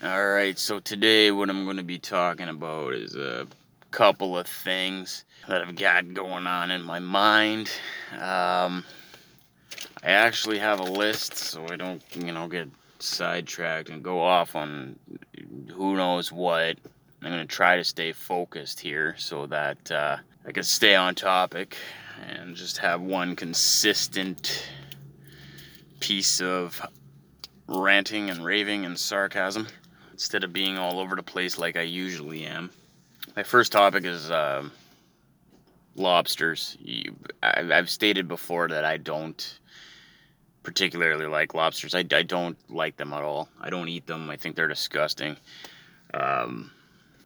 All right, so today what I'm going to be talking about is a couple of things that I've got going on in my mind. Um, I actually have a list so I don't, you know, get sidetracked and go off on who knows what. I'm going to try to stay focused here so that uh, I can stay on topic and just have one consistent piece of ranting and raving and sarcasm instead of being all over the place like I usually am. My first topic is uh, lobsters. You, I, I've stated before that I don't particularly like lobsters. I, I don't like them at all. I don't eat them. I think they're disgusting. Um,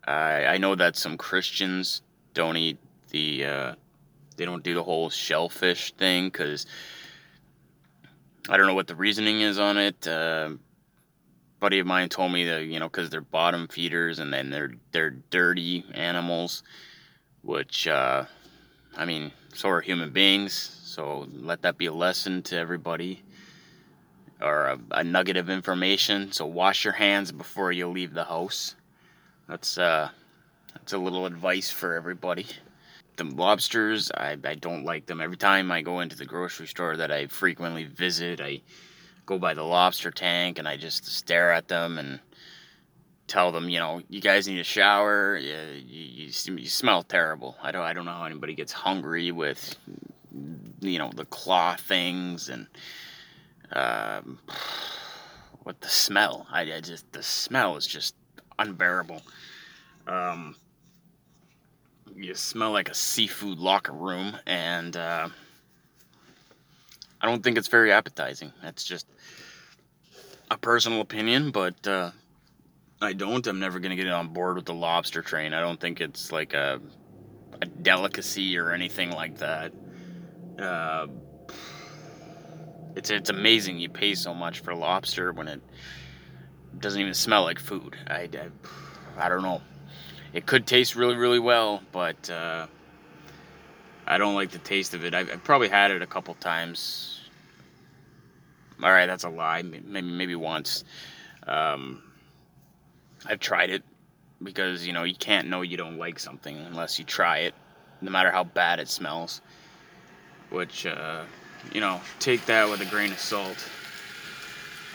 I, I know that some Christians don't eat the, uh, they don't do the whole shellfish thing because I don't know what the reasoning is on it. Uh, buddy of mine told me that you know because they're bottom feeders and then they're they're dirty animals, which uh, I mean so are human beings. So let that be a lesson to everybody or a, a nugget of information. So wash your hands before you leave the house. That's uh, that's a little advice for everybody. The lobsters, I, I don't like them. Every time I go into the grocery store that I frequently visit, I go by the lobster tank and I just stare at them and tell them, you know, you guys need a shower. You, you, you, smell terrible. I don't, I don't know how anybody gets hungry with, you know, the claw things and um, what the smell. I, I just, the smell is just unbearable. Um, you smell like a seafood locker room and, uh, I don't think it's very appetizing. That's just a personal opinion, but uh, I don't. I'm never gonna get on board with the lobster train. I don't think it's like a a delicacy or anything like that. Uh, it's it's amazing you pay so much for lobster when it doesn't even smell like food. I, I, I don't know. It could taste really really well, but uh, I don't like the taste of it. I've, I've probably had it a couple times all right, that's a lie. Maybe maybe once. Um, I've tried it because you know you can't know you don't like something unless you try it, no matter how bad it smells. Which uh, you know, take that with a grain of salt.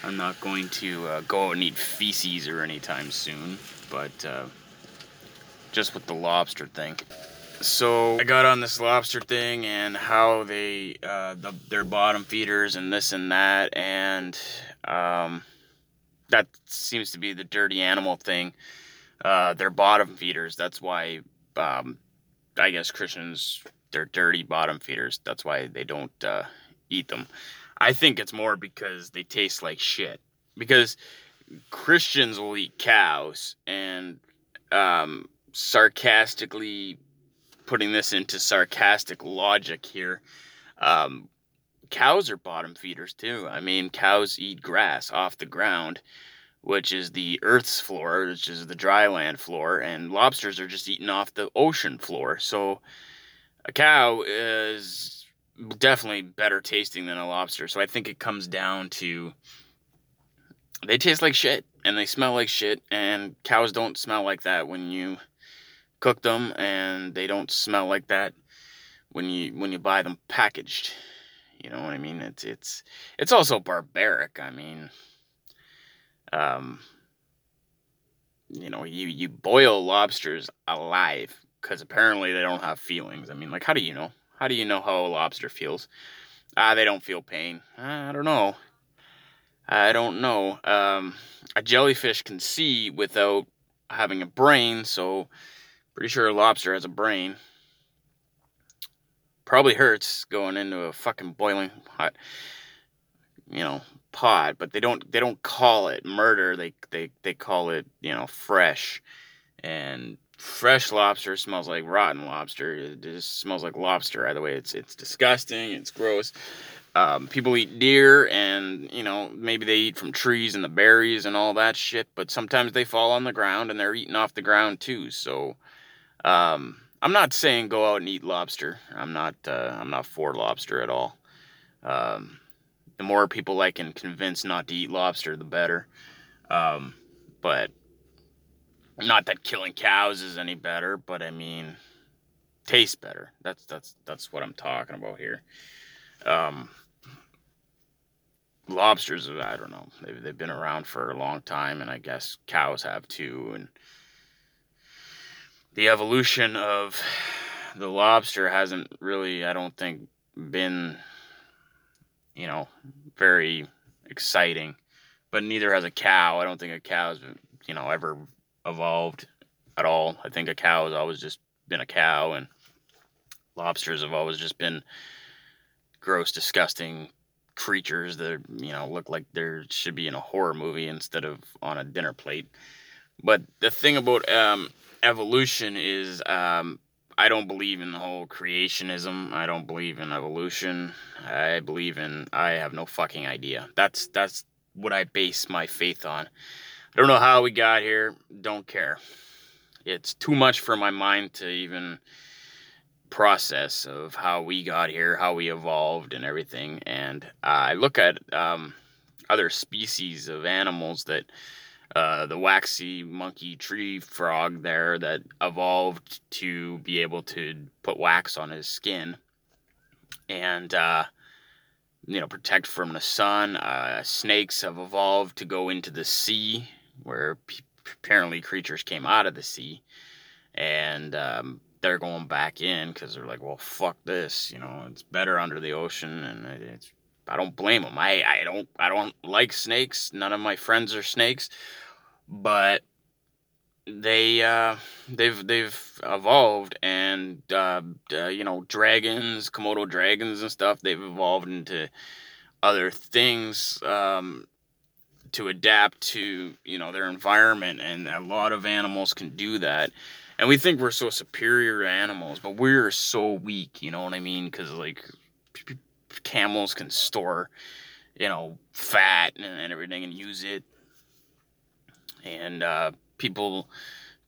I'm not going to uh, go and eat feces or anytime soon, but uh, just with the lobster thing so I got on this lobster thing and how they uh, the, their bottom feeders and this and that and um, that seems to be the dirty animal thing. Uh, they're bottom feeders. That's why um, I guess Christians they're dirty bottom feeders. That's why they don't uh, eat them. I think it's more because they taste like shit. Because Christians will eat cows and um, sarcastically putting this into sarcastic logic here, um, cows are bottom feeders too. I mean, cows eat grass off the ground, which is the Earth's floor, which is the dry land floor, and lobsters are just eating off the ocean floor. So a cow is definitely better tasting than a lobster. So I think it comes down to they taste like shit and they smell like shit, and cows don't smell like that when you cook them and they don't smell like that when you when you buy them packaged. You know what I mean? It's it's it's also barbaric. I mean, um, you know, you you boil lobsters alive because apparently they don't have feelings. I mean, like, how do you know? How do you know how a lobster feels? Ah, they don't feel pain. I don't know. I don't know. Um, a jellyfish can see without having a brain, so Pretty sure a lobster has a brain. Probably hurts going into a fucking boiling hot, you know, pot, but they don't they don't call it murder. They they they call it you know fresh, and fresh lobster smells like rotten lobster. It just smells like lobster. Either way, it's it's disgusting. It's gross. Um, people eat deer, and you know maybe they eat from trees and the berries and all that shit. But sometimes they fall on the ground and they're eating off the ground too. So um, I'm not saying go out and eat lobster. I'm not. Uh, I'm not for lobster at all. Um, the more people I can convince not to eat lobster, the better. Um, but not that killing cows is any better, but I mean, tastes better. That's that's that's what I'm talking about here. Um, lobsters, I don't know. They've they've been around for a long time, and I guess cows have too. And the evolution of the lobster hasn't really, I don't think, been, you know, very exciting. But neither has a cow. I don't think a cow's, you know, ever evolved at all. I think a cow has always just been a cow, and lobsters have always just been gross, disgusting creatures that you know look like they should be in a horror movie instead of on a dinner plate. But the thing about um, evolution is um, I don't believe in the whole creationism. I don't believe in evolution. I believe in I have no fucking idea. That's that's what I base my faith on. I don't know how we got here. Don't care. It's too much for my mind to even process of how we got here, how we evolved, and everything. And I look at um, other species of animals that uh, the waxy monkey tree frog there that evolved to be able to put wax on his skin and uh, you know protect from the sun. Uh, snakes have evolved to go into the sea where p- apparently creatures came out of the sea, and um, they're going back in because they're like, well, fuck this, you know, it's better under the ocean, and it's. I don't blame them. I, I don't I don't like snakes. None of my friends are snakes, but they uh, they've they've evolved and uh, uh, you know dragons, Komodo dragons and stuff. They've evolved into other things um, to adapt to you know their environment and a lot of animals can do that and we think we're so superior to animals but we're so weak you know what i mean because like camels can store you know fat and, and everything and use it and uh, people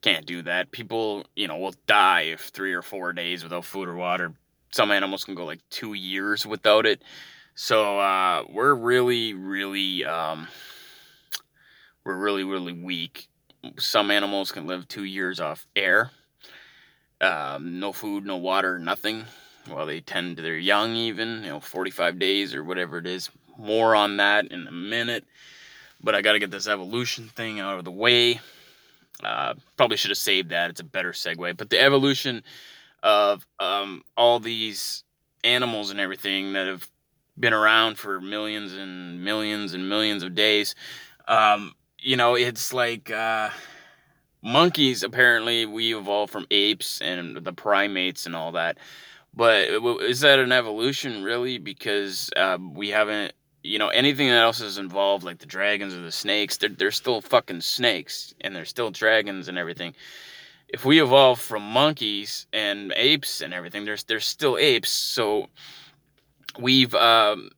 can't do that people you know will die if three or four days without food or water some animals can go like two years without it so uh, we're really really um, we're really, really weak. Some animals can live two years off air, um, no food, no water, nothing. While they tend to their young, even you know, 45 days or whatever it is. More on that in a minute. But I got to get this evolution thing out of the way. Uh, probably should have saved that. It's a better segue. But the evolution of um, all these animals and everything that have been around for millions and millions and millions of days um, you know, it's like uh, monkeys. Apparently, we evolved from apes and the primates and all that. But is that an evolution, really? Because uh, we haven't, you know, anything else is involved, like the dragons or the snakes. They're they're still fucking snakes, and they're still dragons and everything. If we evolve from monkeys and apes and everything, there's there's still apes. So we've um,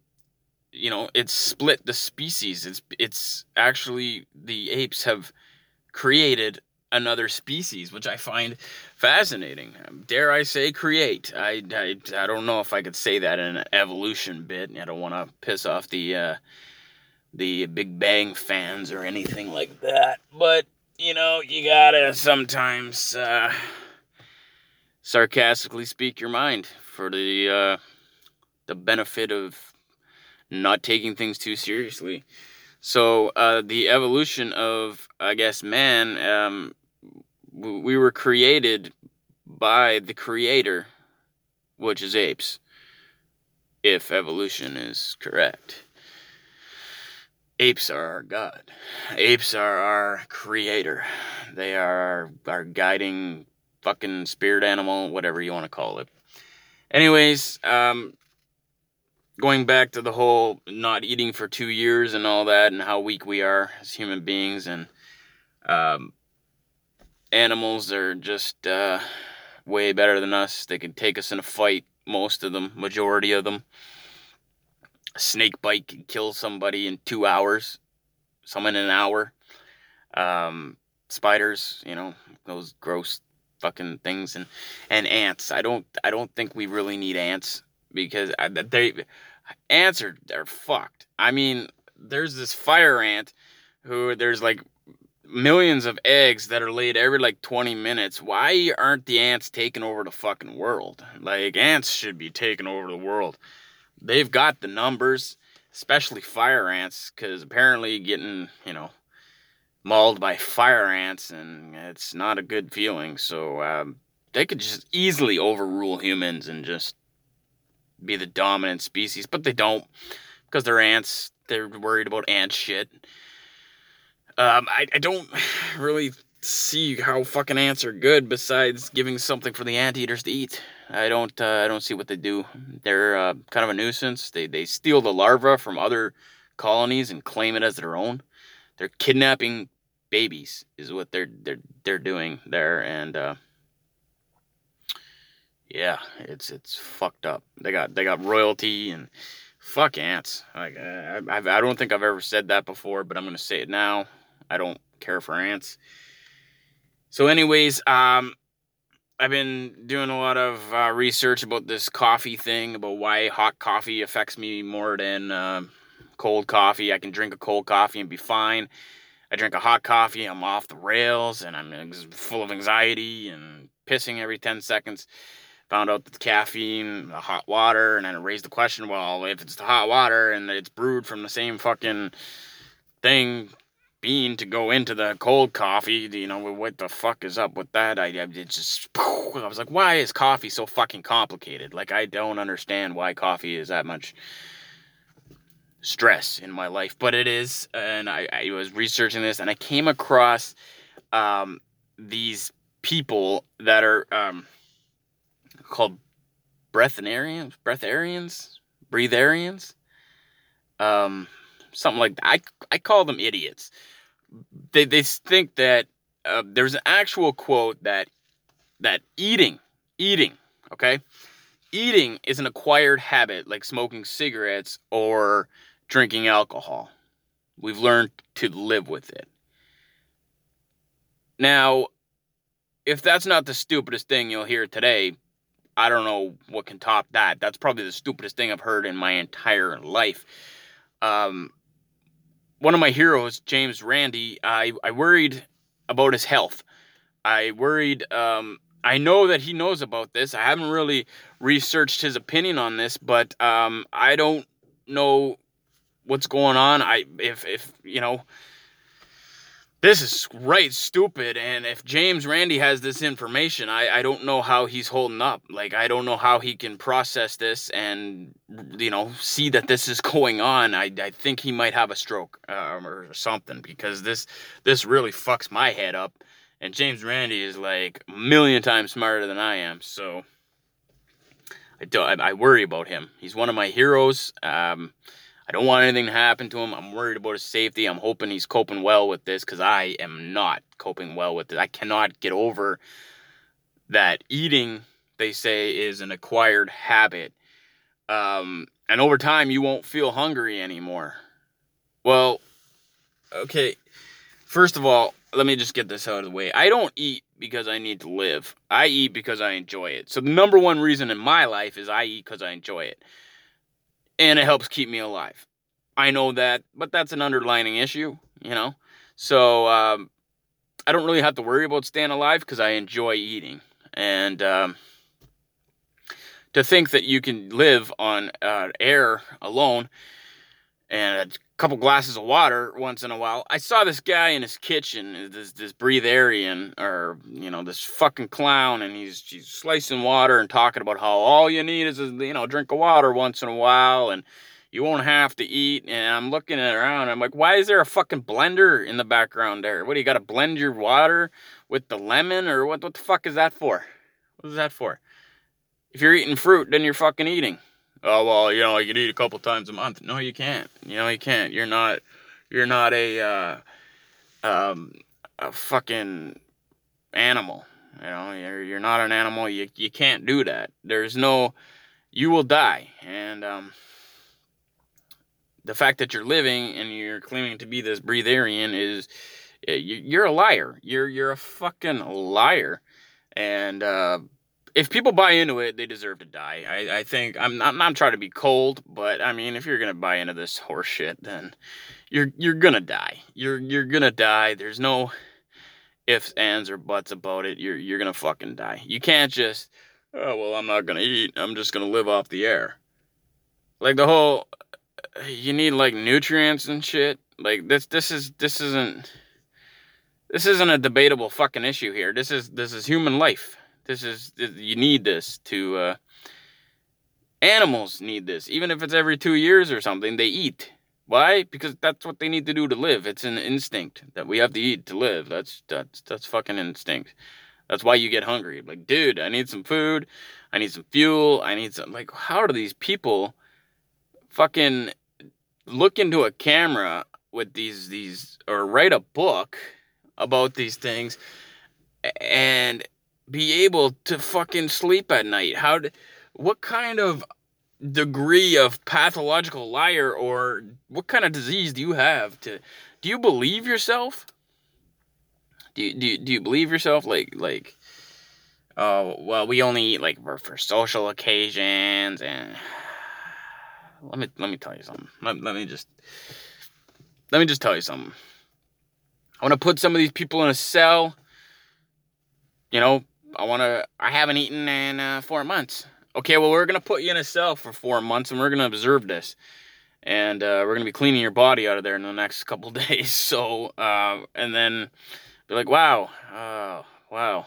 you know it's split the species it's it's actually the apes have created another species which i find fascinating. Dare i say create? I i, I don't know if i could say that in an evolution bit. I don't want to piss off the uh the big bang fans or anything like that but you know you gotta sometimes uh sarcastically speak your mind for the uh the benefit of not taking things too seriously. So uh, the evolution of, I guess, man, um, we were created by the creator, which is apes, if evolution is correct. Apes are our God. Apes are our creator. They are our, our guiding fucking spirit animal, whatever you want to call it. Anyways, um, going back to the whole not eating for two years and all that, and how weak we are as human beings, and um, animals are just uh, way better than us. They can take us in a fight, most of them, majority of them. A snake bite can kill somebody in two hours, some in an hour. Um, spiders, you know, those gross fucking things, and and ants. I don't I don't think we really need ants because they ants are, are fucked. I mean, there's this fire ant who there's like millions of eggs that are laid every like 20 minutes. Why aren't the ants taking over the fucking world? Like ants should be taking over the world. They've got the numbers, especially fire ants, because apparently getting, you know, mauled by fire ants and it's not a good feeling. So um, they could just easily overrule humans and just be the dominant species, but they don't because they're ants. They're worried about ant shit. Um, I, I don't really see how fucking ants are good besides giving something for the anteaters to eat. I don't uh, I don't see what they do. They're uh, kind of a nuisance. They they steal the larva from other colonies and claim it as their own. They're kidnapping babies is what they're they're they're doing there and uh, yeah, it's it's fucked up. They got they got royalty and fuck ants. Like I, I, I don't think I've ever said that before, but I'm gonna say it now. I don't care for ants. So, anyways, um, I've been doing a lot of uh, research about this coffee thing, about why hot coffee affects me more than uh, cold coffee. I can drink a cold coffee and be fine. I drink a hot coffee, I'm off the rails, and I'm full of anxiety and pissing every 10 seconds found out that the caffeine, the hot water, and then it raised the question, well, if it's the hot water and it's brewed from the same fucking thing, bean to go into the cold coffee, you know, what the fuck is up with that? I, I just, I was like, why is coffee so fucking complicated? Like, I don't understand why coffee is that much stress in my life, but it is. And I, I was researching this and I came across um, these people that are, um, called breatharians, breatharians, breatharians, um, something like that. I, I call them idiots. They, they think that uh, there's an actual quote that that eating, eating, okay, eating is an acquired habit like smoking cigarettes or drinking alcohol. We've learned to live with it. Now, if that's not the stupidest thing you'll hear today, I don't know what can top that. That's probably the stupidest thing I've heard in my entire life. Um, one of my heroes, James Randi, I, I worried about his health. I worried, um, I know that he knows about this. I haven't really researched his opinion on this, but um, I don't know what's going on. I if if you know this is right stupid and if james Randi has this information I, I don't know how he's holding up. Like i don't know how he can process this and you know see that this is going on. I, I think he might have a stroke um, or something because this this really fucks my head up. And james Randi is like a million times smarter than i am so i don't i, I worry about him. He's one of my heroes. Um, I don't want anything to happen to him. I'm worried about his safety. I'm hoping he's coping well with this because I am not coping well with it. I cannot get over that eating, they say, is an acquired habit. Um, and over time, you won't feel hungry anymore. Well, okay. First of all, let me just get this out of the way. I don't eat because I need to live. I eat because I enjoy it. So the number one reason in my life is I eat because I enjoy it and it helps keep me alive. I know that, but that's an underlining issue, you know? So um, I don't really have to worry about staying alive because I enjoy eating. And um, to think that you can live on uh, air alone and a couple glasses of water once in a while. I saw this guy in his kitchen, this this breatharian or you know this fucking clown, and he's he's slicing water and talking about how all you need is a, you know drink of water once in a while and you won't have to eat. And I'm looking around, I'm like, why is there a fucking blender in the background there? What do you got to blend your water with the lemon or what? What the fuck is that for? What is that for? If you're eating fruit, then you're fucking eating oh well, you know, you can eat a couple times a month. No, you can't. You know, you can't. You're not. You're not a uh, um, a fucking animal. You know, you're you're not an animal. You you can't do that. There's no. You will die, and um, the fact that you're living and you're claiming to be this breatharian is you're a liar. You're you're a fucking liar, and uh, if people buy into it, they deserve to die. I, I think I'm not, I'm not trying to be cold, but I mean, if you're gonna buy into this horse shit, then you're you're gonna die. You're you're gonna die. There's no ifs, ands, or buts about it. You're you're gonna fucking die. You can't just oh well I'm not gonna eat. I'm just gonna live off the air. Like the whole you need like nutrients and shit. Like this this is this isn't this isn't a debatable fucking issue here. This is this is human life. This is you need this to uh animals need this. Even if it's every 2 years or something, they eat why? Because that's what they need to do to live. It's an instinct that we have to eat to live. That's that's that's fucking instinct. That's why you get hungry. Like, dude, I need some food. I need some fuel. I need some like how do these people fucking look into a camera with these these or write a book about these things and be able to fucking sleep at night? How do, what kind of degree of pathological liar or what kind of disease do you have to do you believe yourself? Do you, do you, do you believe yourself? Like like oh well we only eat like for, for social occasions and let me let me tell you something. Let, let me just let me just tell you something. I want to put some of these people in a cell you know i want to i haven't eaten in uh, four months okay, well, we're to put you in a cell for four months and we're to observe this. And uh, we're to be cleaning your body out of there in the next couple days. So, uh, and then be like, wow, oh, wow.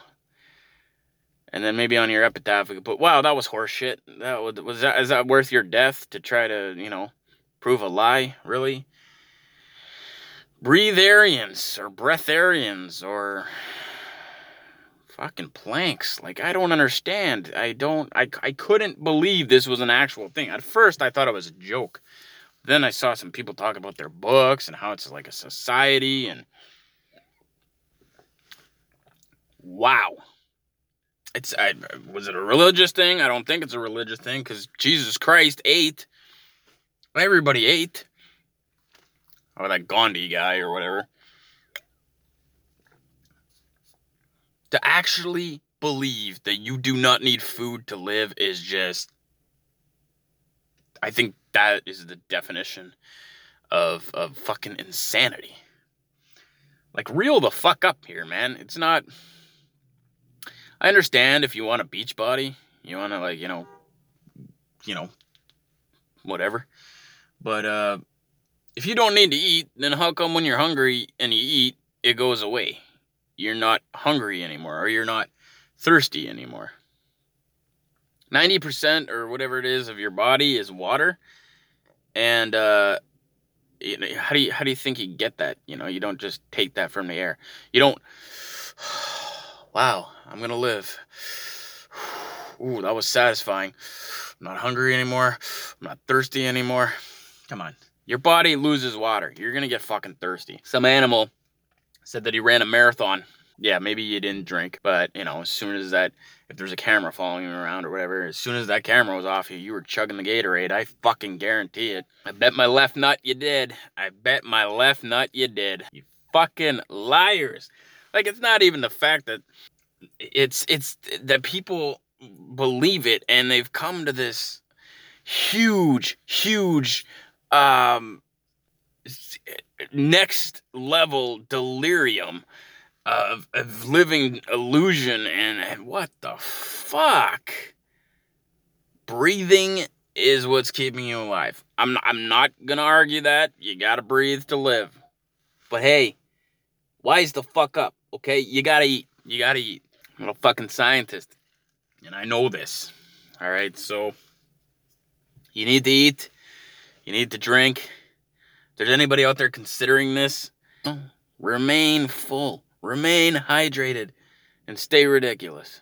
And then maybe on your epitaph, we could put, wow, that was horseshit. That was, was that, is that worth your death to try to, you know, prove a lie? Really? Breatharians or breatharians or fucking planks. Like I don't understand. I don't I I couldn't believe this was an actual thing. At first I thought it was a joke. Then I saw some people talk about their books and how it's like a society and wow. It's I was it a religious thing? I don't think it's a religious thing cuz Jesus Christ ate. Everybody ate. Or that Gandhi guy or whatever. To actually believe that you do not need food to live is just I think that is the definition of of fucking insanity. Like reel the fuck up here, man. It's not I understand if you want a beach body, you want to like, you know, you know, whatever. But uh if you don't need to eat, then how come when you're hungry and you eat, it goes away? You're not hungry anymore or you're not thirsty anymore. 90% or whatever it is of your body is water. And uh, you know, how do you how do you think you get that? You know, you don't just take that from the air. You don't wow, I'm going to live. Ooh, that was satisfying. I'm not hungry anymore. I'm not thirsty anymore. Come on. Your body loses water. You're going to get fucking thirsty. Some animal said that he ran a marathon. Yeah, maybe you didn't drink, but you know, as soon as that, if there's a camera following you around or whatever, as soon as that camera was off you, you were chugging the Gatorade. I fucking guarantee it. I bet my left nut you did. I bet my left nut you did. You fucking liars. Like it's not even the fact that it's it's that people believe it and they've come to this huge, huge um next level delirium of, of living illusion and, and what the fuck? Breathing is what's keeping you alive. I'm not, I'm not gonna argue that. You gotta breathe to live. But hey, wise the fuck up, okay? You gotta eat. You gotta eat. I'm a fucking scientist. And I know this. Alright, so you need to eat. You need to drink there's anybody out there considering this, remain full, remain hydrated, and stay ridiculous.